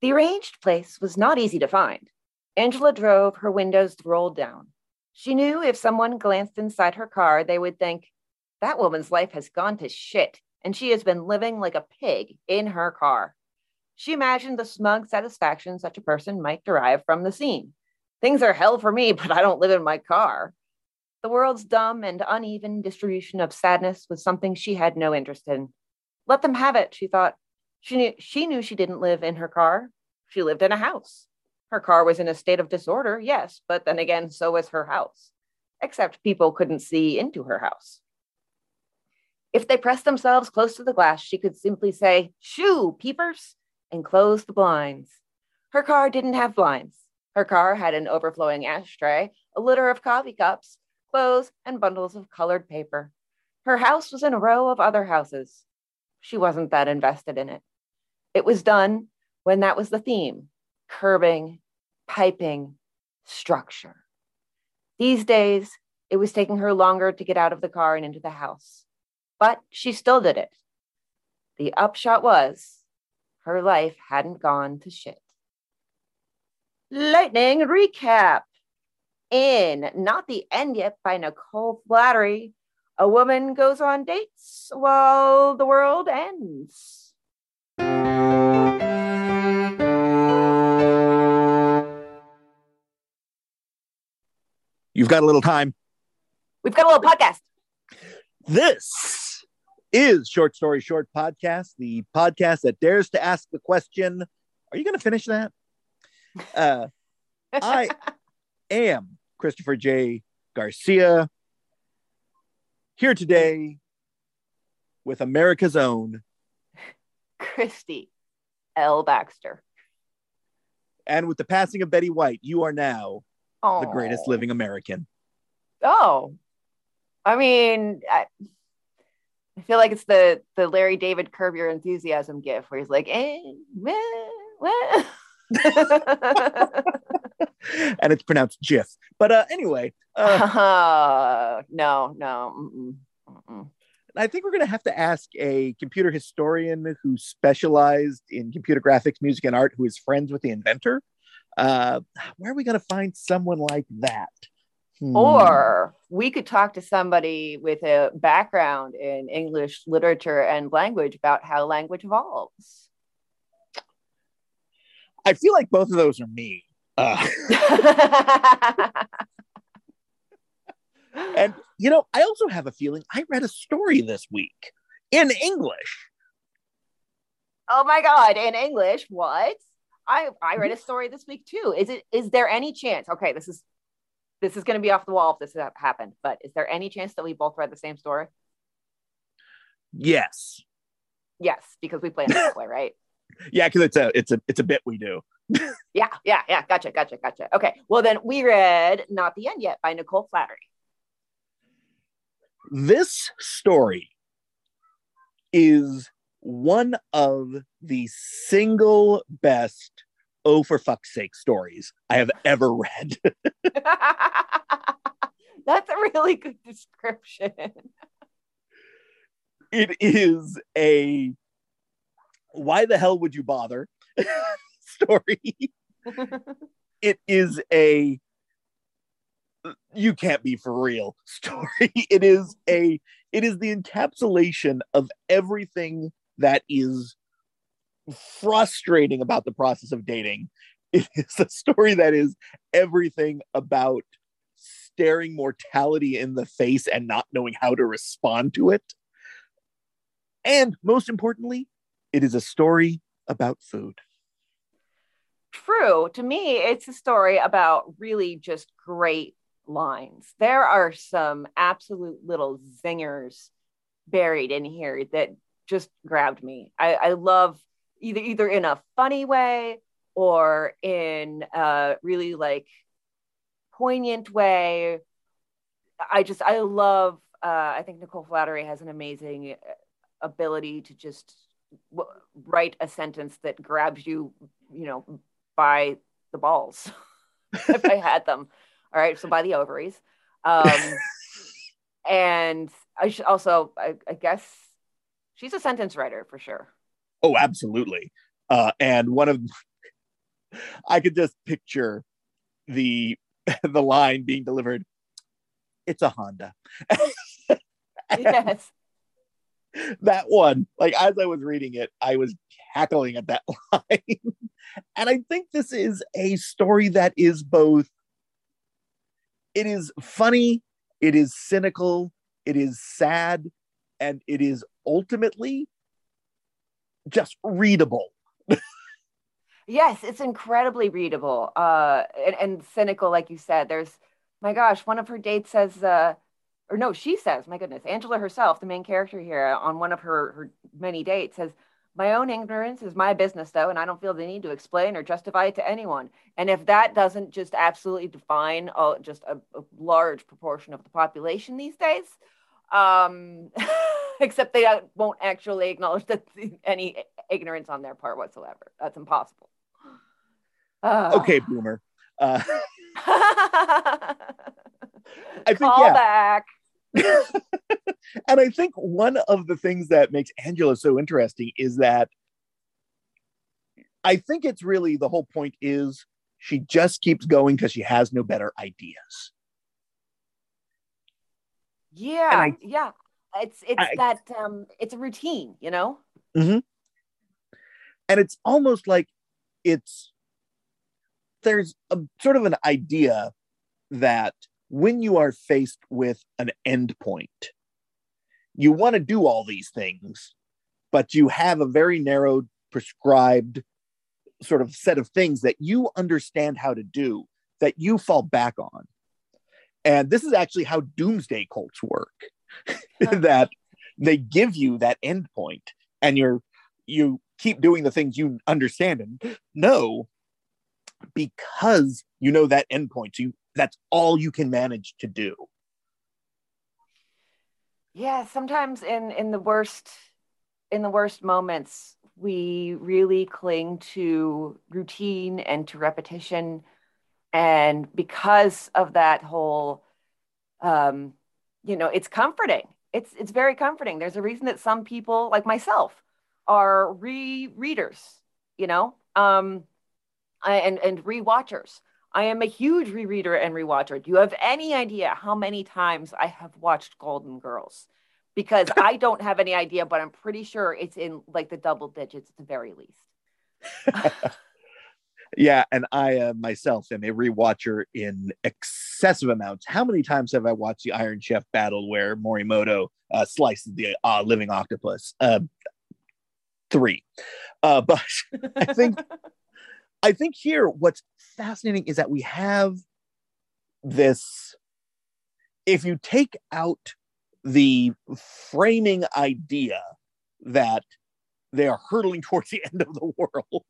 The arranged place was not easy to find. Angela drove, her windows rolled down. She knew if someone glanced inside her car, they would think, that woman's life has gone to shit, and she has been living like a pig in her car. She imagined the smug satisfaction such a person might derive from the scene. Things are hell for me, but I don't live in my car. The world's dumb and uneven distribution of sadness was something she had no interest in. Let them have it, she thought. She knew she knew she didn't live in her car. She lived in a house. Her car was in a state of disorder, yes, but then again, so was her house. Except people couldn't see into her house. If they pressed themselves close to the glass, she could simply say, Shoo, peepers, and close the blinds. Her car didn't have blinds. Her car had an overflowing ashtray, a litter of coffee cups, clothes, and bundles of colored paper. Her house was in a row of other houses. She wasn't that invested in it. It was done when that was the theme curbing, piping, structure. These days, it was taking her longer to get out of the car and into the house, but she still did it. The upshot was her life hadn't gone to shit. Lightning recap. In Not the End Yet by Nicole Flattery, a woman goes on dates while the world ends. You've got a little time. We've got a little podcast. This is Short Story Short Podcast, the podcast that dares to ask the question Are you going to finish that? Uh, I am Christopher J. Garcia here today with America's own Christy L. Baxter. And with the passing of Betty White, you are now Oh, the greatest living American. Oh, I mean, I, I feel like it's the the Larry David curb your enthusiasm gif where he's like, eh, meh, meh. and it's pronounced Jif. But uh, anyway, uh, Uh, no, no. mm-mm, mm-mm. I think we're going to have to ask a computer historian who specialized in computer graphics, music, and art, who is friends with the inventor. Uh, where are we going to find someone like that? Hmm. Or we could talk to somebody with a background in English literature and language about how language evolves. I feel like both of those are me. Uh, and you know, I also have a feeling I read a story this week in English. oh my god, in English, what? I I read a mm-hmm. story this week too. Is it is there any chance? Okay, this is this is going to be off the wall if this ha- happened, but is there any chance that we both read the same story? Yes, Yes, because we play it that way, right? yeah, because it's a it's a it's a bit we do. Yeah, yeah, yeah. Gotcha, gotcha, gotcha. Okay, well then we read "Not the End Yet" by Nicole Flattery. This story is one of the single best oh for fuck's sake stories I have ever read. That's a really good description. it is a why the hell would you bother story. It is a you can't be for real story. It is a it is the encapsulation of everything that is frustrating about the process of dating. It is a story that is everything about staring mortality in the face and not knowing how to respond to it. And most importantly, it is a story about food. True. To me, it's a story about really just great lines. There are some absolute little zingers buried in here that just grabbed me. I, I love either either in a funny way or in a really like poignant way. I just I love. Uh, I think Nicole Flattery has an amazing ability to just w- write a sentence that grabs you, you know, by the balls if I had them. All right, so by the ovaries. Um, and I should also, I, I guess, she's a sentence writer for sure. Oh, absolutely. Uh, and one of I could just picture the the line being delivered. It's a Honda. yes. That one, like as I was reading it, I was cackling at that line. and I think this is a story that is both it is funny, it is cynical, it is sad, and it is ultimately just readable. yes, it's incredibly readable uh, and, and, cynical, like you said. There's, my gosh, one of her dates says, uh, or no, she says, my goodness, Angela herself, the main character here, on one of her, her many dates, says, my own ignorance is my business, though, and I don't feel the need to explain or justify it to anyone. And if that doesn't just absolutely define just a, a large proportion of the population these days, um, except they won't actually acknowledge that any ignorance on their part whatsoever. That's impossible. Uh, okay, boomer. Uh, I think, Call yeah. back. and I think one of the things that makes Angela so interesting is that I think it's really the whole point is she just keeps going because she has no better ideas. Yeah, I, yeah. It's it's I, that um it's a routine, you know? Mm-hmm. And it's almost like it's there's a sort of an idea that when you are faced with an endpoint, you want to do all these things, but you have a very narrow, prescribed sort of set of things that you understand how to do that you fall back on. And this is actually how doomsday cults work. that they give you that endpoint and you're you keep doing the things you understand and know because you know that endpoint. So you that's all you can manage to do. Yeah, sometimes in in the worst in the worst moments we really cling to routine and to repetition and because of that whole um, you know it's comforting. It's it's very comforting. There's a reason that some people like myself are re-readers you know um, and and re-watchers. I am a huge rereader and rewatcher. Do you have any idea how many times i have watched golden girls? Because i don't have any idea but i'm pretty sure it's in like the double digits at the very least yeah, and I uh, myself am a rewatcher in excessive amounts. How many times have I watched the Iron Chef battle where Morimoto uh, slices the uh, living octopus? Uh, three, uh, but I think I think here what's fascinating is that we have this. If you take out the framing idea that they are hurtling towards the end of the world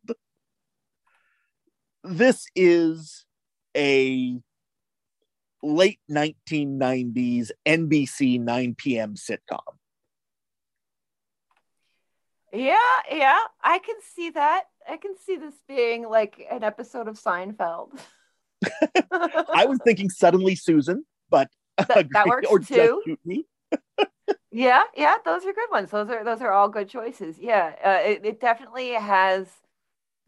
this is a late 1990s NBC 9 p.m. sitcom. Yeah, yeah, I can see that. I can see this being like an episode of Seinfeld. I was thinking suddenly Susan, but that, that works or too. yeah, yeah, those are good ones. Those are those are all good choices. Yeah, uh, it, it definitely has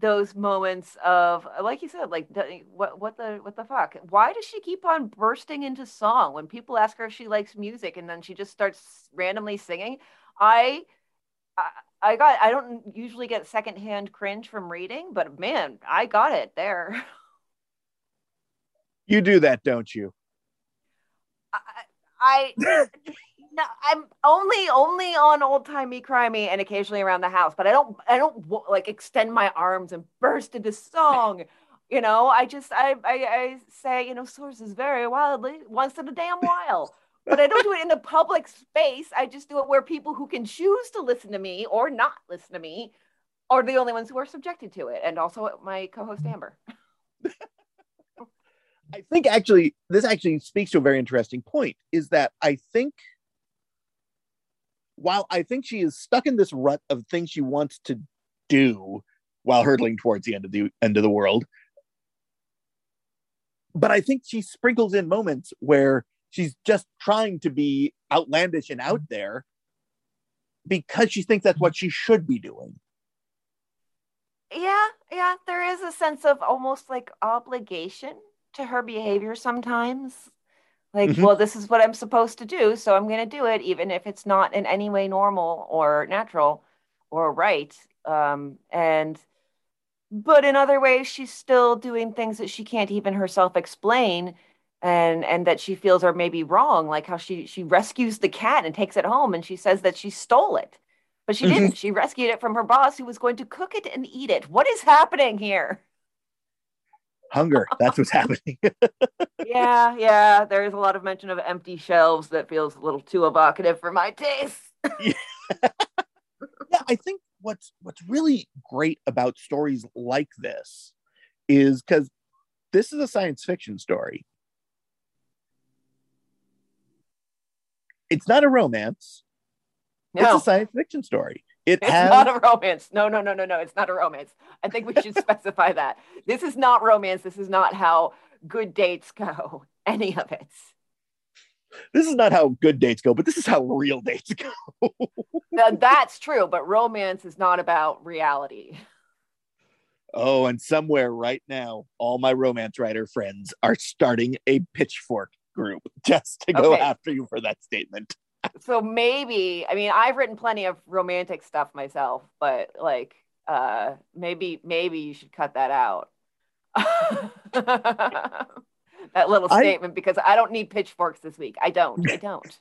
those moments of uh, like you said like eh, what what the what the fuck? Why does she keep on bursting into song? When people ask her if she likes music and then she just starts randomly singing i i, I got i don't usually get secondhand cringe from reading but man i got it there. You do that don't you? I, I no, I'm only only on old timey crimey and occasionally around the house, but I don't I don't like extend my arms and burst into song. You know, I just I I, I say you know sources very wildly once in a damn while, but I don't do it in a public space. I just do it where people who can choose to listen to me or not listen to me are the only ones who are subjected to it, and also my co-host Amber. I think actually this actually speaks to a very interesting point. Is that I think while I think she is stuck in this rut of things she wants to do while hurtling towards the end of the end of the world, but I think she sprinkles in moments where she's just trying to be outlandish and out there because she thinks that's what she should be doing. yeah, yeah, there is a sense of almost like obligation to her behavior sometimes. Like, mm-hmm. well, this is what I'm supposed to do, so I'm going to do it, even if it's not in any way normal or natural or right. Um, and but in other ways, she's still doing things that she can't even herself explain, and and that she feels are maybe wrong, like how she she rescues the cat and takes it home, and she says that she stole it but she didn't. Mm-hmm. She rescued it from her boss who was going to cook it and eat it. What is happening here? Hunger. That's what's happening. yeah, yeah. There is a lot of mention of empty shelves that feels a little too evocative for my taste. yeah. yeah, I think what's what's really great about stories like this is because this is a science fiction story. It's not a romance. No. It's a science fiction story. It it's has... not a romance. No, no, no, no, no. It's not a romance. I think we should specify that. This is not romance. This is not how good dates go. Any of it. This is not how good dates go, but this is how real dates go. now, that's true, but romance is not about reality. Oh, and somewhere right now, all my romance writer friends are starting a pitchfork group just to go okay. after you for that statement so maybe I mean I've written plenty of romantic stuff myself, but like uh maybe maybe you should cut that out. that little statement I, because I don't need pitchforks this week. I don't. I don't.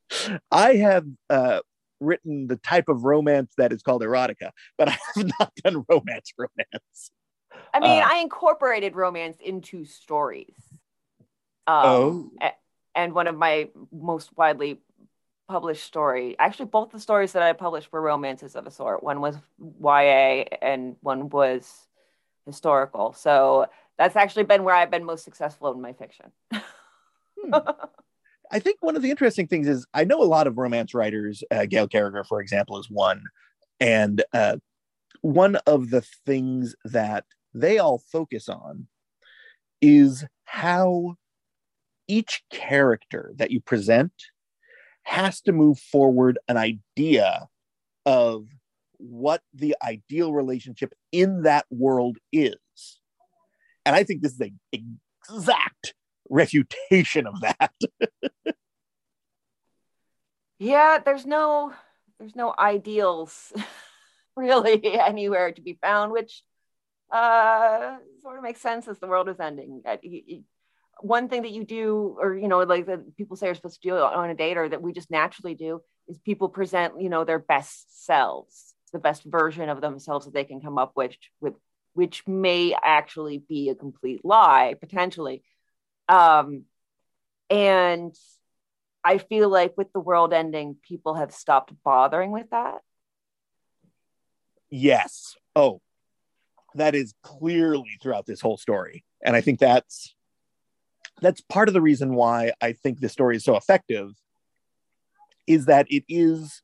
I have uh written the type of romance that is called erotica, but I have not done romance romance. I mean, uh, I incorporated romance into stories. Um, oh. And one of my most widely published story. Actually, both the stories that I published were romances of a sort. One was YA and one was historical. So that's actually been where I've been most successful in my fiction. hmm. I think one of the interesting things is I know a lot of romance writers. Uh, Gail Carriger, for example, is one, and uh, one of the things that they all focus on is how each character that you present has to move forward an idea of what the ideal relationship in that world is. And I think this is an exact refutation of that. yeah, there's no there's no ideals really anywhere to be found, which uh, sort of makes sense as the world is ending one thing that you do or you know like that people say are supposed to do on a date or that we just naturally do is people present you know their best selves the best version of themselves that they can come up with with which may actually be a complete lie potentially. Um and i feel like with the world ending people have stopped bothering with that. Yes. Oh that is clearly throughout this whole story. And i think that's that's part of the reason why I think this story is so effective is that it is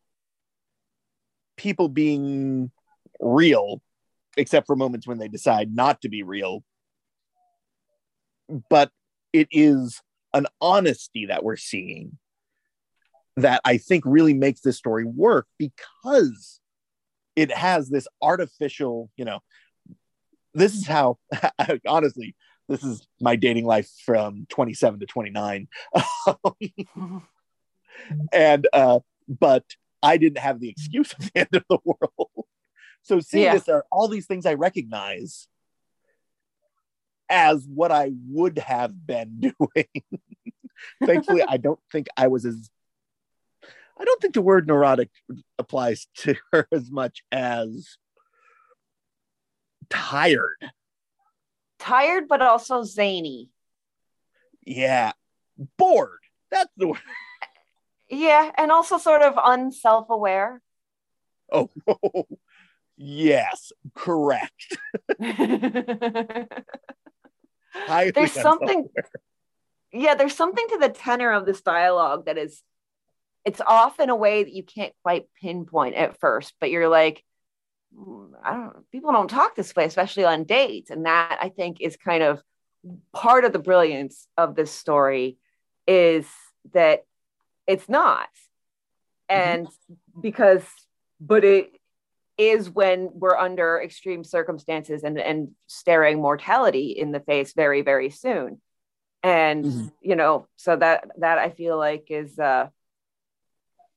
people being real, except for moments when they decide not to be real. But it is an honesty that we're seeing that I think really makes this story work because it has this artificial, you know, this is how honestly this is my dating life from 27 to 29 and uh but i didn't have the excuse of the end of the world. So seeing yeah. this are all these things i recognize as what i would have been doing. Thankfully i don't think i was as i don't think the word neurotic applies to her as much as tired tired but also zany. Yeah, bored. That's the word. Yeah, and also sort of unself-aware. Oh, yes, correct. there's something. Yeah, there's something to the tenor of this dialogue that is, it's off in a way that you can't quite pinpoint at first, but you're like, I don't people don't talk this way, especially on dates. And that I think is kind of part of the brilliance of this story is that it's not. Mm-hmm. And mm-hmm. because but it is when we're under extreme circumstances and and staring mortality in the face very very soon and mm-hmm. you know so that that i feel like is uh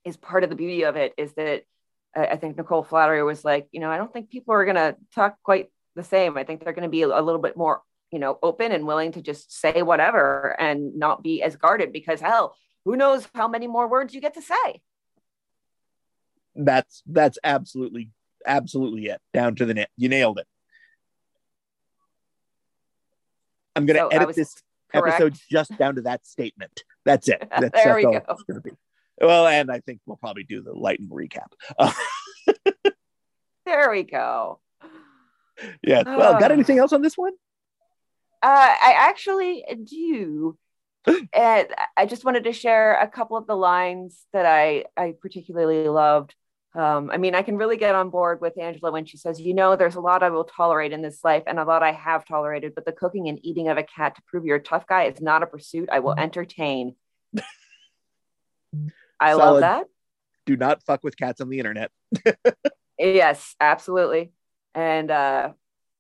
is part of the beauty of it is that I think Nicole Flattery was like, you know, I don't think people are going to talk quite the same. I think they're going to be a little bit more, you know, open and willing to just say whatever and not be as guarded because hell, who knows how many more words you get to say. That's that's absolutely absolutely it. Down to the net. You nailed it. I'm going to so edit this correct. episode just down to that statement. That's it. That's, there we go. Well, and I think we'll probably do the lightning recap. There we go. Yeah. Well, got anything else on this one? Uh, I actually do. and I just wanted to share a couple of the lines that I, I particularly loved. Um, I mean, I can really get on board with Angela when she says, you know, there's a lot I will tolerate in this life and a lot I have tolerated, but the cooking and eating of a cat to prove you're a tough guy is not a pursuit I will entertain. I Solid. love that. Do not fuck with cats on the internet. yes, absolutely. And uh,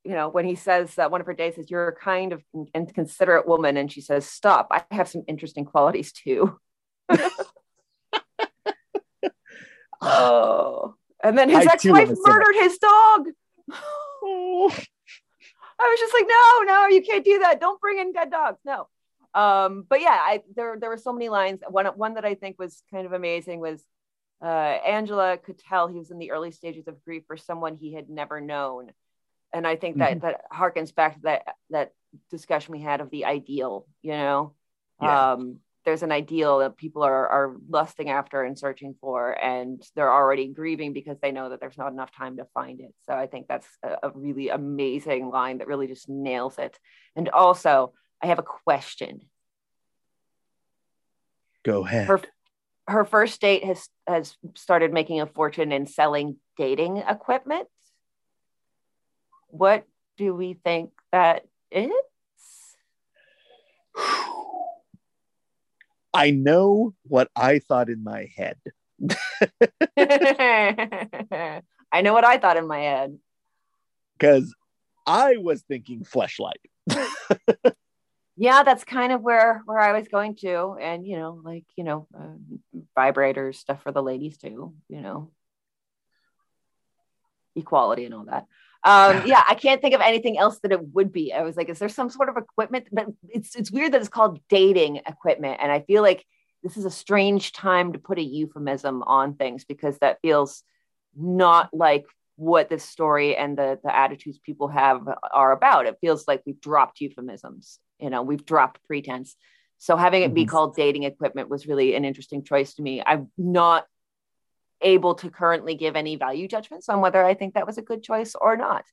you know, when he says that one of her days says, You're a kind of inconsiderate woman, and she says, Stop, I have some interesting qualities too. oh. And then his ex-wife murdered his dog. oh. I was just like, no, no, you can't do that. Don't bring in dead dogs. No. Um, but yeah, I, there there were so many lines. One one that I think was kind of amazing was uh, Angela could tell he was in the early stages of grief for someone he had never known, and I think that mm-hmm. that harkens back to that that discussion we had of the ideal. You know, yeah. um, there's an ideal that people are are lusting after and searching for, and they're already grieving because they know that there's not enough time to find it. So I think that's a, a really amazing line that really just nails it. And also I have a question. Go ahead. Her, her first date has has started making a fortune in selling dating equipment. What do we think that is? I know what I thought in my head. I know what I thought in my head. Because I was thinking Fleshlight. yeah that's kind of where where i was going to and you know like you know uh, vibrators stuff for the ladies too you know. Equality and all that. Um yeah i can't think of anything else that it would be. I was like is there some sort of equipment? But it's it's weird that it's called dating equipment and i feel like this is a strange time to put a euphemism on things because that feels not like what this story and the the attitudes people have are about. It feels like we've dropped euphemisms you know we've dropped pretense. So having it be mm-hmm. called dating equipment was really an interesting choice to me. I'm not able to currently give any value judgments on whether i think that was a good choice or not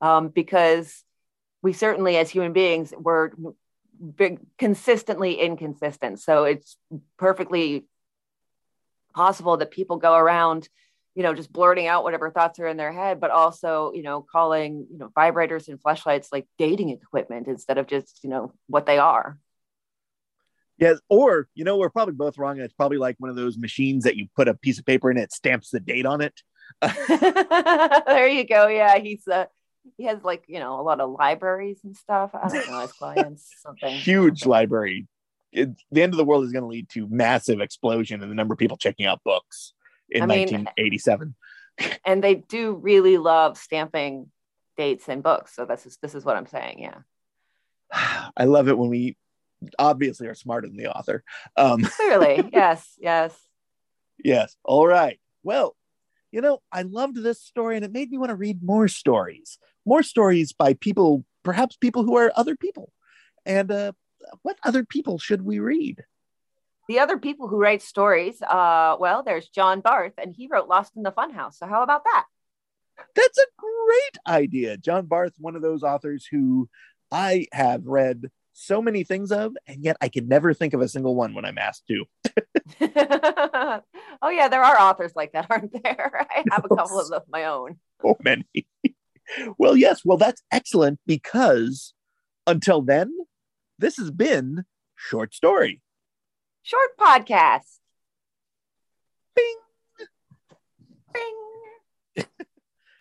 um, because we certainly as human beings were consistently inconsistent. So it's perfectly possible that people go around you know, just blurting out whatever thoughts are in their head, but also, you know, calling, you know, vibrators and Fleshlights like dating equipment instead of just, you know, what they are. Yes, or you know, we're probably both wrong. It's probably like one of those machines that you put a piece of paper in it stamps the date on it. there you go. Yeah, he's uh he has like you know a lot of libraries and stuff. I don't know his clients something huge library. It, the end of the world is going to lead to massive explosion in the number of people checking out books in I mean, 1987. and they do really love stamping dates in books. So this is this is what I'm saying. Yeah. I love it when we obviously are smarter than the author. Um, Clearly, yes, yes, yes. All right. Well, you know, I loved this story, and it made me want to read more stories, more stories by people, perhaps people who are other people. And uh, what other people should we read? The other people who write stories, uh, well, there's John Barth, and he wrote Lost in the Funhouse. So how about that? That's a great idea. John Barth, one of those authors who I have read so many things of, and yet I can never think of a single one when I'm asked to. oh yeah, there are authors like that, aren't there? I have a couple of my own. So many. well, yes. Well, that's excellent because until then, this has been Short Story short podcast. Bing.